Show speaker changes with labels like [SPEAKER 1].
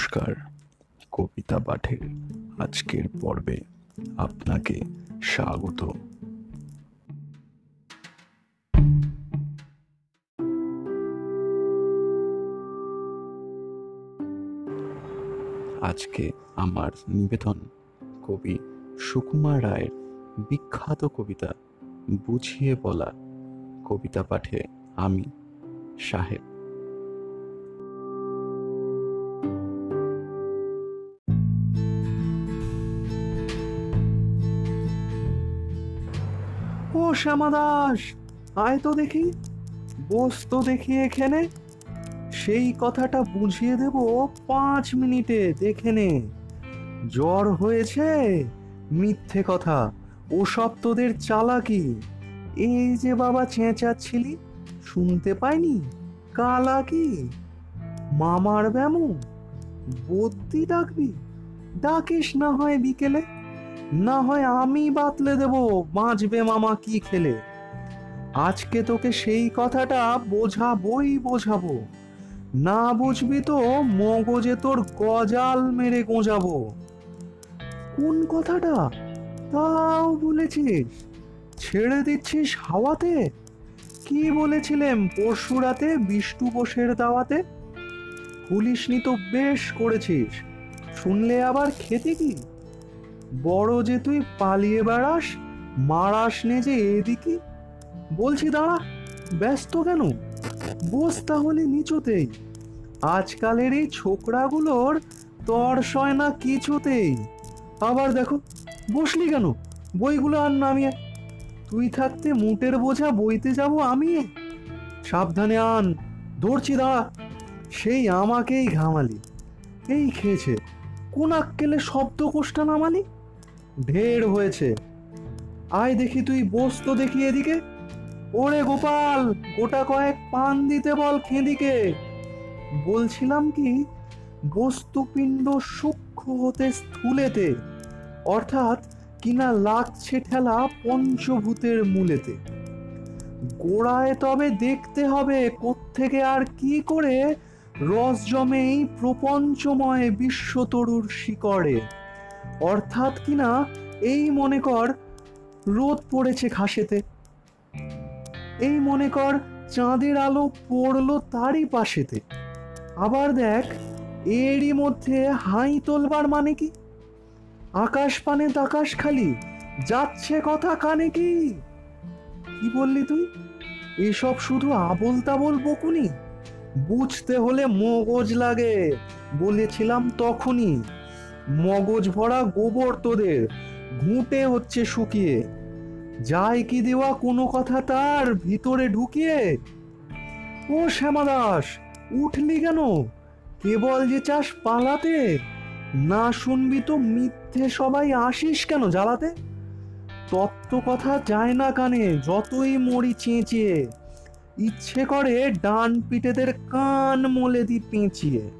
[SPEAKER 1] নমস্কার, কবিতা পাঠের আজকের পর্বে আপনাকে স্বাগত। আজকে আমার নিবেদন কবি সুকুমার রায়ের বিখ্যাত কবিতা, বুঝিয়ে বলা কবিতা পাঠে আমি সাহেব
[SPEAKER 2] ও শ্যামা দাস আয় তো দেখি। বস তো দেখি এখানে। সেই কথাটা বুঝিয়ে দেব পাঁচ মিনিটে, দেখে নে। জ্বর হয়েছে? মিথ্যে কথা। ওসব তোদের চালাকি। এই যে বাবা চেঁচাচ্ছিলি, শুনতে পাইনি? কালা কি? মামার ব্যামু? বদ্যি ডাকবি? ডাকিস না হয় বিকেলে। না হয় আমি বাতলে দেব, বাঁচবে মামা কি খেলে? আজকে তোকে সেই কথাটা বোঝাবই বোঝাবো। না বুঝবি তো মগজে তোর গজাল মেরে গোঁজাবো। কোন কথাটা? তাও বলেছিস? ছেড়ে দিচ্ছিস হাওয়াতে? কি বলেছিলেন পরশু রাতে বিষ্টু বোসের দাওয়াতে? ভুলিসনি তো বেশ করেছিস। শুনলে আবার খেতে কি? বড় যে তুই পালিয়ে বেড়াস, মারাস নে যে এদিকে। বলছি দাঁড়া, ব্যস্ত কেন? বস তাহলে নিচুতেই। আজকালের এই ছোকরাগুলোর তর সয় না কিছুতেই। আবার দেখো, বসলি কেন? বইগুলো আর নামিয়ে। তুই থাকতে মুটের বোঝা বইতে যাব আমি? সাবধানে আন, ধরছি দাঁড়া। সেই আমাকেই ঘামালি। এই খেয়েছে, কোন আক্কেলে শব্দ কোষ্টা নামালি? ঢের হয়েছে। আয় দেখি তুই বস তো দেখি এদিকে। ওরে গোপাল, গোটা কয়েক পান দিতে বল খেঁদিকে। বলছিলাম কি, বস্তুপিণ্ড সূক্ষ্ম হতে স্থূলেতে, অর্থাৎ কিনা লাগছে ঠেলা পঞ্চভূতের মূলেতে। গোড়ায় তবে দেখতে হবে কোত্থেকে আর কি করে রস জমে এই প্রপঞ্চময় বিশ্বতরুর শিকড়ে। অর্থাৎ কিনা এই মনে কর রোদ পড়েছে ঘাসেতে। এই মনে কর চাঁদের আলো পড়ল তারই পাশেতে। আবার দেখ, এরই মধ্যে হাই তোলবার মানে কি? আকাশ পানে তাকাশ খালি, যাচ্ছে কথা কানে কি? কি বললি তুই? এসব শুধু আবল তাবল বকুনি? বুঝতে হলে মগজ লাগে, বলেছিলাম তখনই। মগজ ভরা গোবর তোদের, ঘুঁটে হচ্ছে শুকিয়ে। যায় কি দেওয়া কোনো কথা তার ভিতরে ঢুকিয়ে? ও শ্যামা দাস উঠলি কেন? কেবল যে চাস পালাতে? না শুনবি তো মিথ্যে সবাই আসিস কেন জ্বালাতে? তত্ত্ব কথা যায় না কানে, যতই মরি চেঁচিয়ে। ইচ্ছে করে ডান পিঠেদের কান মলে দি পেঁচিয়ে।